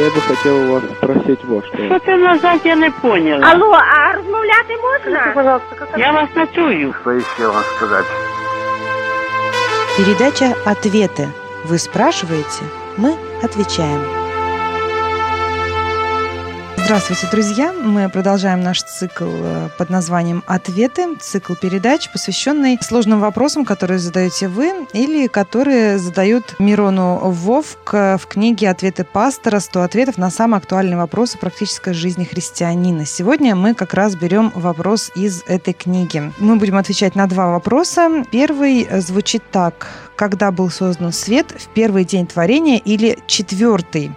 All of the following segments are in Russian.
Я би хотів у вас спросити вот що. Що ти назад, я не поняла. Алло, а розмовляти можна? Я вас не чую. Что еще вам сказать? Передача «Ответы». Вы спрашиваете, мы отвечаем. Здравствуйте, друзья! Мы продолжаем наш цикл э, под названием «Ответы», цикл передач, посвященный сложным вопросам, которые задаете вы или которые задают Мирону Вовк в книге «Ответы пастора. 100 ответов на самые актуальные вопросы практической жизни христианина». Сегодня мы как раз берем вопрос из этой книги. Мы будем отвечать на два вопроса. Первый звучит так. Когда был создан свет? В первый день творения или четвертый?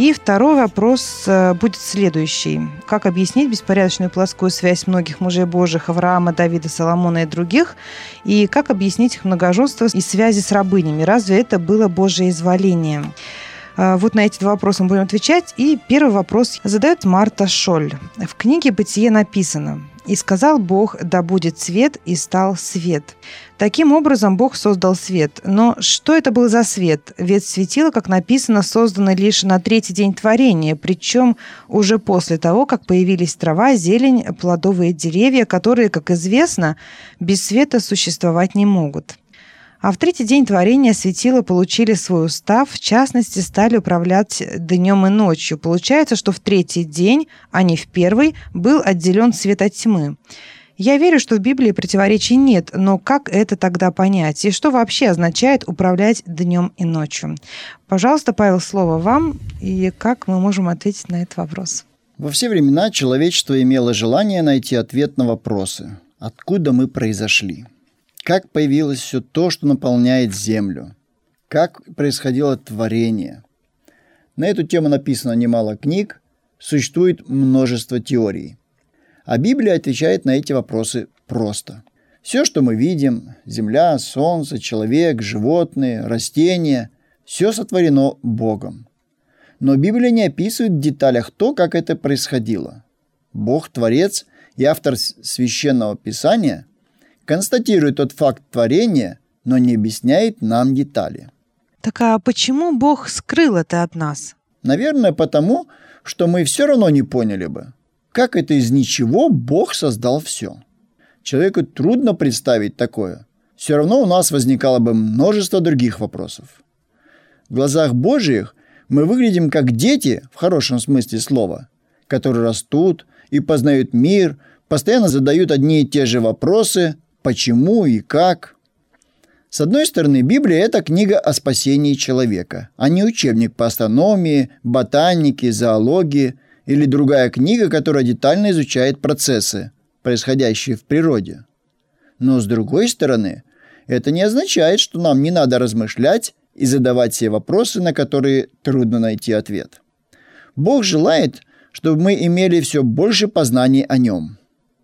И второй вопрос э, будет следующий. Как объяснить беспорядочную плоскую связь многих мужей Божьих Авраама, Давида, Соломона и других? И как объяснить их многоженство и связи с рабынями? Разве это было Божье изволение? Э, Вот на эти два вопроса мы будем отвечать. И первый вопрос задает Марта Шоль. В книге «Бытие» написано «И сказал Бог, да будет свет, и стал свет». Таким образом, Бог создал свет. Но что это был за свет? Ведь светило, как написано, создано лишь на третий день творения, причем уже после того, как появились трава, зелень, плодовые деревья, которые, как известно, без света существовать не могут. А в третий день творения светила получили свой устав, в частности, стали управлять днем и ночью. Получается, что в третий день, а не в первый, был отделен свет от тьмы. Я верю, что в Библии противоречий нет, но как это тогда понять? И что вообще означает управлять днем и ночью? Пожалуйста, Павел, слово вам, и как мы можем ответить на этот вопрос? Во все времена человечество имело желание найти ответ на вопросы. Откуда мы произошли? Как появилось все то, что наполняет землю? Как происходило творение? На эту тему написано немало книг, существует множество теорий. А Библия отвечает на эти вопросы просто. Все, что мы видим, земля, солнце, человек, животные, растения, все сотворено Богом. Но Библия не описывает в деталях то, как это происходило. Бог, Творец и автор священного Писания констатирует тот факт творения, но не объясняет нам детали. Так а почему Бог скрыл это от нас? Наверное, потому, что мы все равно не поняли бы, как это из ничего Бог создал все. Человеку трудно представить такое. Все равно у нас возникало бы множество других вопросов. В глазах Божьих мы выглядим как дети, в хорошем смысле слова, которые растут и познают мир, постоянно задают одни и те же вопросы «почему» и «как». С одной стороны, Библия – это книга о спасении человека, а не учебник по астрономии, ботанике, зоологии или другая книга, которая детально изучает процессы, происходящие в природе. Но с другой стороны, это не означает, что нам не надо размышлять и задавать себе вопросы, на которые трудно найти ответ. Бог желает, чтобы мы имели все больше познаний о Нем.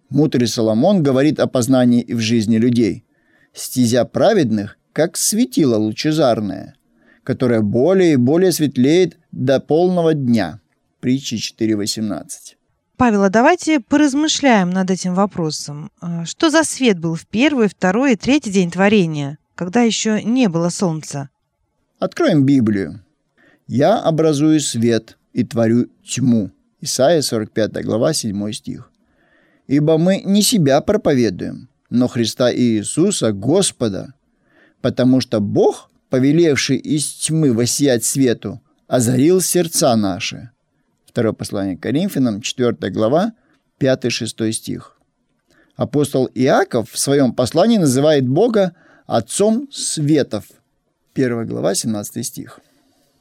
Мудрый Соломон говорит о познании и в жизни людей. Стезя праведных, как светило лучезарное, которое более и более светлеет до полного дня. Притчи 4.18. Павел, а давайте поразмышляем над этим вопросом. А Что за свет был в первый, второй и третий день творения, когда еще не было солнца? Откроем Библию. «Я образую свет и творю тьму». Исайя 45 глава 7 стих. «Ибо мы не себя проповедуем, но Христа и Иисуса, Господа, потому что Бог, повелевший из тьмы воссиять свету, озарил сердца наши». Второе послание к Коринфянам, 4 глава, 5-6 стих. Апостол Иаков в своем послании называет Бога Отцом Светов. 1 глава, 17 стих.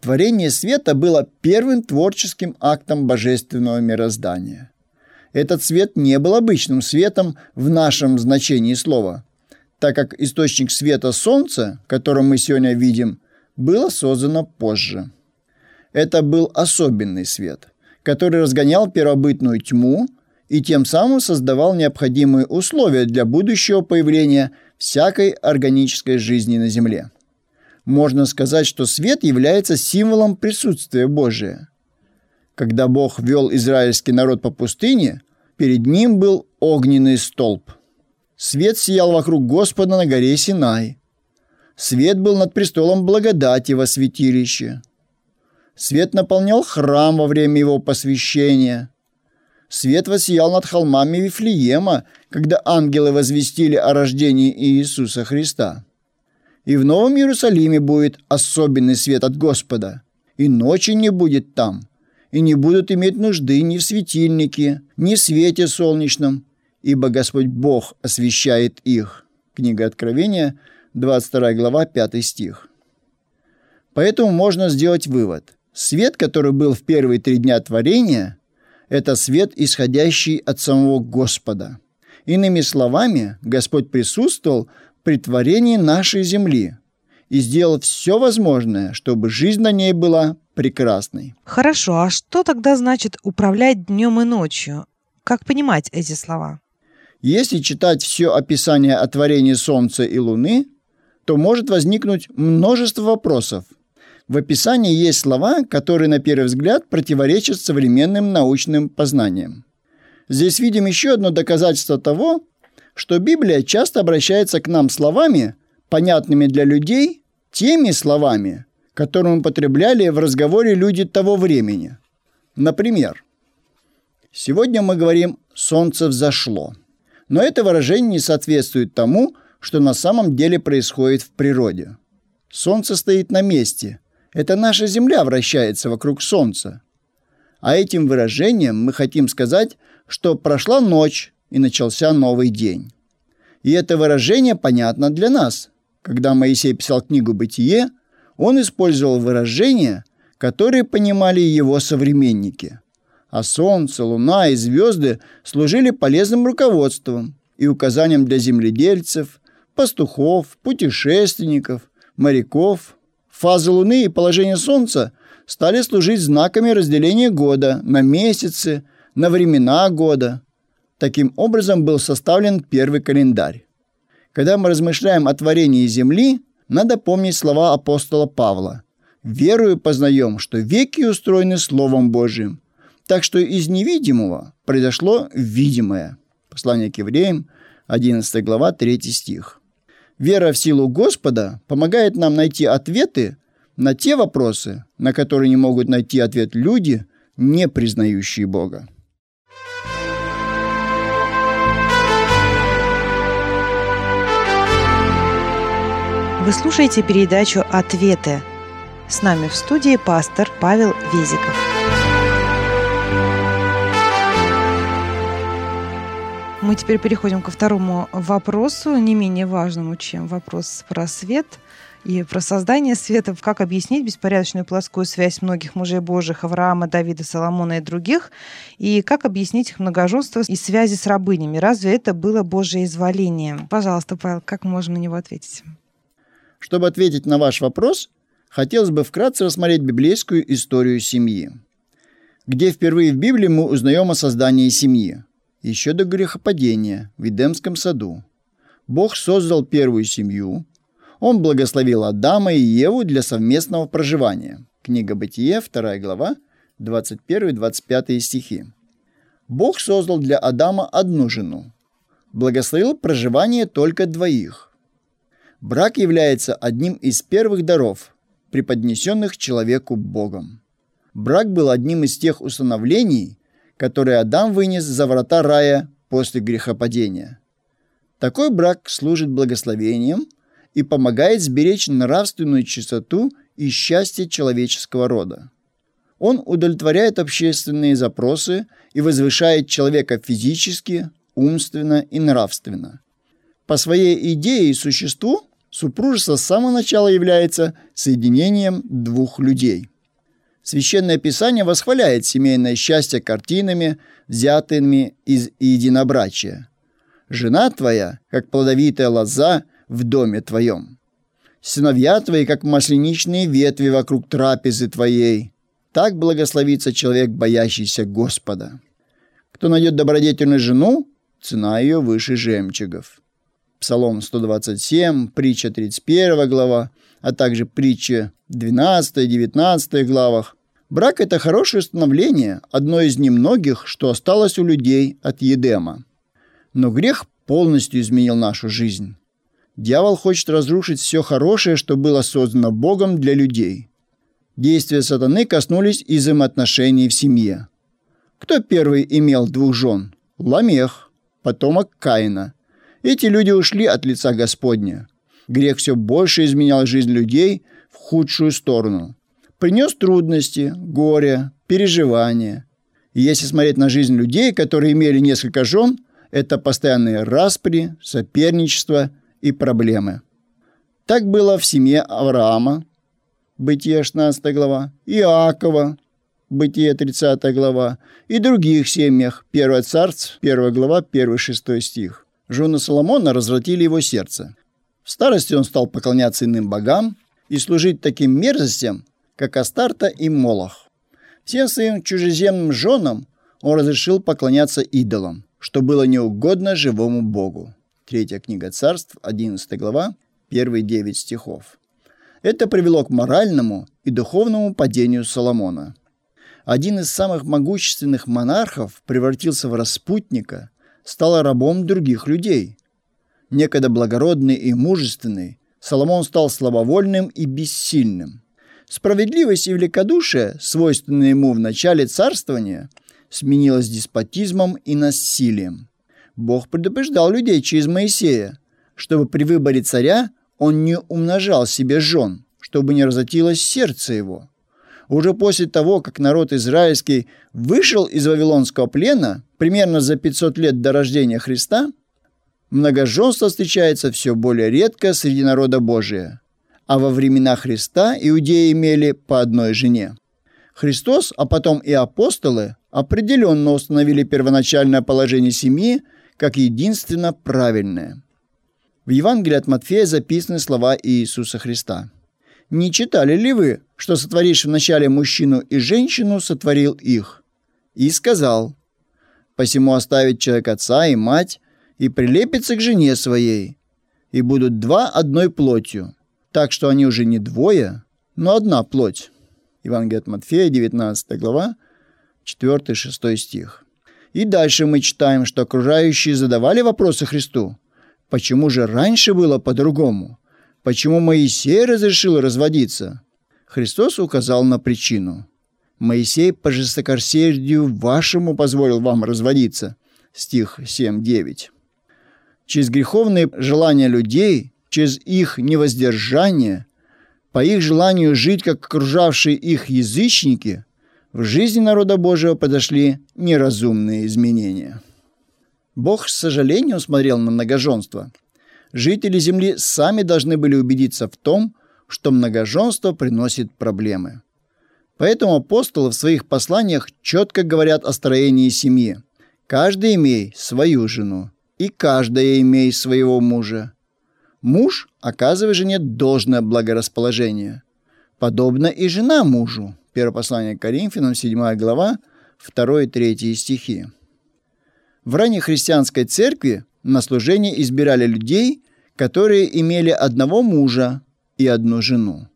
Творение света было первым творческим актом божественного мироздания. Этот свет не был обычным светом в нашем значении слова, так как источник света Солнца, которым мы сегодня видим, было создано позже. Это был особенный свет, который разгонял первобытную тьму и тем самым создавал необходимые условия для будущего появления всякой органической жизни на Земле. Можно сказать, что свет является символом присутствия Божия. Когда Бог вел израильский народ по пустыне, перед ним был огненный столб. Свет сиял вокруг Господа на горе Синай. Свет был над престолом благодати во святилище. Свет наполнял храм во время его посвящения. Свет воссиял над холмами Вифлеема, когда ангелы возвестили о рождении Иисуса Христа. И в Новом Иерусалиме будет особенный свет от Господа, и ночи не будет там, и не будут иметь нужды ни в светильнике, ни в свете солнечном, ибо Господь Бог освещает их. Книга Откровения, 22 глава, 5 стих. Поэтому можно сделать вывод. Свет, который был в первые три дня творения, это свет, исходящий от самого Господа. Иными словами, Господь присутствовал при творении нашей земли и сделал все возможное, чтобы жизнь на ней была прекрасной. Хорошо, а что тогда значит управлять днем и ночью? Как понимать эти слова? Если читать все описание о творении Солнца и Луны, то может возникнуть множество вопросов. В описании есть слова, которые на первый взгляд противоречат современным научным познаниям. Здесь видим еще одно доказательство того, что Библия часто обращается к нам словами, понятными для людей, теми словами, которые употребляли в разговоре люди того времени. Например, сегодня мы говорим «солнце взошло», но это выражение не соответствует тому, что на самом деле происходит в природе. Солнце стоит на месте – это наша Земля вращается вокруг Солнца. А этим выражением мы хотим сказать, что прошла ночь и начался новый день. И это выражение понятно для нас. Когда Моисей писал книгу «Бытие», он использовал выражения, которые понимали его современники. А Солнце, Луна и звезды служили полезным руководством и указанием для земледельцев, пастухов, путешественников, моряков, Фазы Луны и положение Солнца стали служить знаками разделения года на месяцы, на времена года. Таким образом был составлен первый календарь. Когда мы размышляем о творении Земли, надо помнить слова апостола Павла. «Верую познаем, что веки устроены Словом Божиим, так что из невидимого произошло видимое». Послание к евреям, 11 глава, 3 стих. Вера в силу Господа помогает нам найти ответы на те вопросы, на которые не могут найти ответ люди, не признающие Бога. Вы слушаете передачу «Ответы». С нами в студии пастор Павел Везиков. Мы теперь переходим ко второму вопросу, не менее важному, чем вопрос про свет и про создание света. Как объяснить беспорядочную плоскую связь многих мужей Божьих, Авраама, Давида, Соломона и других? И как объяснить их многоженство и связи с рабынями? Разве это было Божье изволение? Пожалуйста, Павел, как можем на него ответить? Чтобы ответить на ваш вопрос, хотелось бы вкратце рассмотреть библейскую историю семьи. Где впервые в Библии мы узнаем о создании семьи – еще до грехопадения в Эдемском саду. Бог создал первую семью. Он благословил Адама и Еву для совместного проживания. Книга Бытие, 2 глава, 21-25 стихи. Бог создал для Адама одну жену. Благословил проживание только двоих. Брак является одним из первых даров, преподнесенных человеку Богом. Брак был одним из тех установлений, который Адам вынес за врата рая после грехопадения. Такой брак служит благословением и помогает сберечь нравственную чистоту и счастье человеческого рода. Он удовлетворяет общественные запросы и возвышает человека физически, умственно и нравственно. По своей идее и существу супружество с самого начала является соединением двух людей – Священное Писание восхваляет семейное счастье картинами, взятыми из единобрачия. «Жена твоя, как плодовитая лоза в доме твоем. Сыновья твои, как масляничные ветви вокруг трапезы твоей. Так благословится человек, боящийся Господа. Кто найдет добродетельную жену, цена ее выше жемчугов». Псалом 127, притча 31 глава, а также притча 12-19 главах. Брак – это хорошее становление, одно из немногих, что осталось у людей от Едема. Но грех полностью изменил нашу жизнь. Дьявол хочет разрушить все хорошее, что было создано Богом для людей. Действия сатаны коснулись и взаимоотношений в семье. Кто первый имел двух жен? Ламех, потомок Каина. Эти люди ушли от лица Господня. Грех все больше изменял жизнь людей в худшую сторону. Принес трудности, горе, переживания. И если смотреть на жизнь людей, которые имели несколько жен, это постоянные распри, соперничество и проблемы. Так было в семье Авраама, Бытие 16 глава, Иакова, Бытие 30 глава, и других семьях, 1 царств, 1 глава, 1-6 стих. Жены Соломона развратили его сердце. В старости он стал поклоняться иным богам и служить таким мерзостям, как Астарта и Молох. Всем своим чужеземным женам он разрешил поклоняться идолам, что было неугодно живому Богу. Третья книга царств, 11 глава, первые 9 стихов. Это привело к моральному и духовному падению Соломона. Один из самых могущественных монархов превратился в распутника, стал рабом других людей. Некогда благородный и мужественный, Соломон стал слабовольным и бессильным. Справедливость и великодушие, свойственные ему в начале царствования, сменилось деспотизмом и насилием. Бог предупреждал людей через Моисея, чтобы при выборе царя он не умножал себе жен, чтобы не разотилось сердце его. Уже после того, как народ израильский вышел из Вавилонского плена, примерно за 500 лет до рождения Христа, многоженство встречается все более редко среди народа Божия. А во времена Христа иудеи имели по одной жене. Христос, а потом и апостолы определенно установили первоначальное положение семьи как единственно правильное – в Евангелии от Матфея записаны слова Иисуса Христа. «Не читали ли вы, что сотворишь вначале мужчину и женщину, сотворил их?» И сказал, «Посему оставить человек отца и мать, и прилепится к жене своей, и будут два одной плотью, так что они уже не двое, но одна плоть». Евангелие от Матфея, 19 глава, 4-6 стих. И дальше мы читаем, что окружающие задавали вопросы Христу – Почему же раньше было по-другому? Почему Моисей разрешил разводиться? Христос указал на причину. Моисей по жестокосердию вашему позволил вам разводиться. Стих 7-9. Через греховные желания людей, через их невоздержание, по их желанию жить, как окружавшие их язычники, в жизни народа Божьего подошли неразумные изменения. Бог с сожалением смотрел на многоженство. Жители Земли сами должны были убедиться в том, что многоженство приносит проблемы. Поэтому апостолы в своих посланиях четко говорят о строении семьи. Каждый имей свою жену, и каждая имей своего мужа. Муж оказывает жене должное благорасположение. Подобно и жена мужу. Первое послание к Коринфянам, 7 глава, 2-3 стихи. В ранней христианской церкви на служение избирали людей, которые имели одного мужа и одну жену.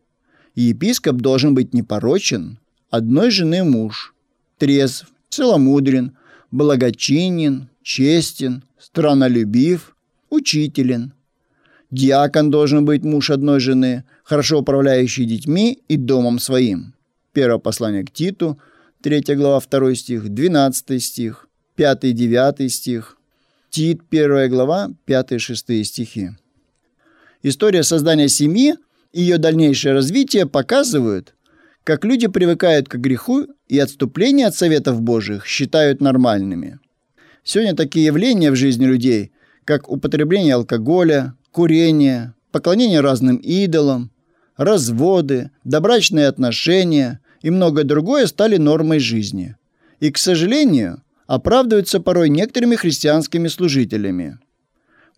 Епископ должен быть непорочен, одной жены муж, трезв, целомудрен, благочинен, честен, странолюбив, учителен. Диакон должен быть муж одной жены, хорошо управляющий детьми и домом своим. Первое послание к Титу, 3 глава, 2 стих, 12 стих. 5-9 стих, Тит, 1 глава, 5-6 стихи. История создания семьи и ее дальнейшее развитие показывают, как люди привыкают к греху и отступление от советов Божьих считают нормальными. Сегодня такие явления в жизни людей, как употребление алкоголя, курение, поклонение разным идолам, разводы, добрачные отношения и многое другое стали нормой жизни. И, к сожалению, оправдываются порой некоторыми христианскими служителями.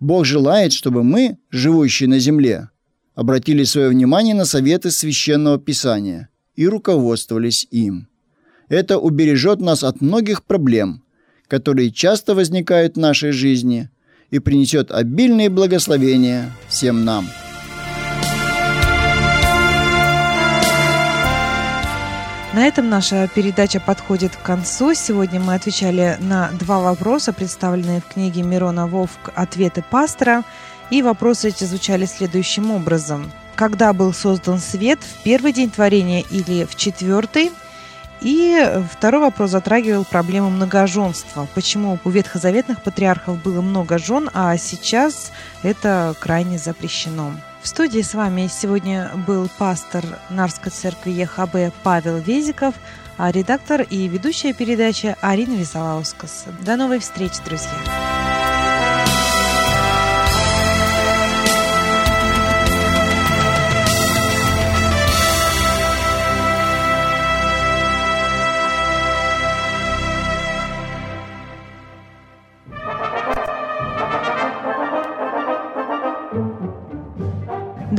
Бог желает, чтобы мы, живущие на земле, обратили свое внимание на советы священного писания и руководствовались им. Это убережет нас от многих проблем, которые часто возникают в нашей жизни, и принесет обильные благословения всем нам. На этом наша передача подходит к концу. Сегодня мы отвечали на два вопроса, представленные в книге Мирона Вовк «Ответы пастора». И вопросы эти звучали следующим образом. когда был создан свет, в первый день творения или в четвертый. И второй вопрос затрагивал проблему многоженства. Почему у ветхозаветных патриархов было много жен, а сейчас это крайне запрещено. В студии с вами сегодня был пастор Нарской церкви ЕХБ Павел Везиков, а редактор и ведущая передачи Арина Висолаускас. До новой встречи, друзья!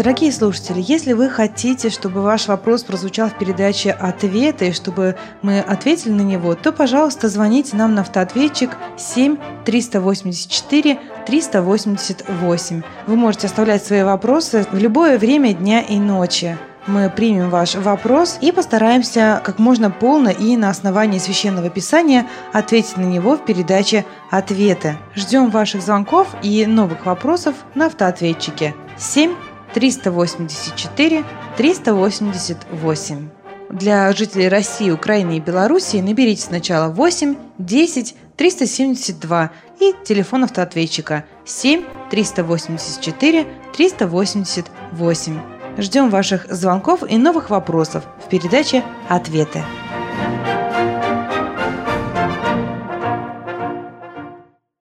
Дорогие слушатели, если вы хотите, чтобы ваш вопрос прозвучал в передаче «Ответы», и чтобы мы ответили на него, то, пожалуйста, звоните нам на автоответчик 7 384 388. Вы можете оставлять свои вопросы в любое время дня и ночи. Мы примем ваш вопрос и постараемся как можно полно и на основании священного писания ответить на него в передаче «Ответы». Ждем ваших звонков и новых вопросов на автоответчике 7 384 388. Для жителей России, Украины и Белоруссии наберите сначала 8 10 372 и телефон автоответчика 7 384 388. Ждем ваших звонков и новых вопросов в передаче «Ответы».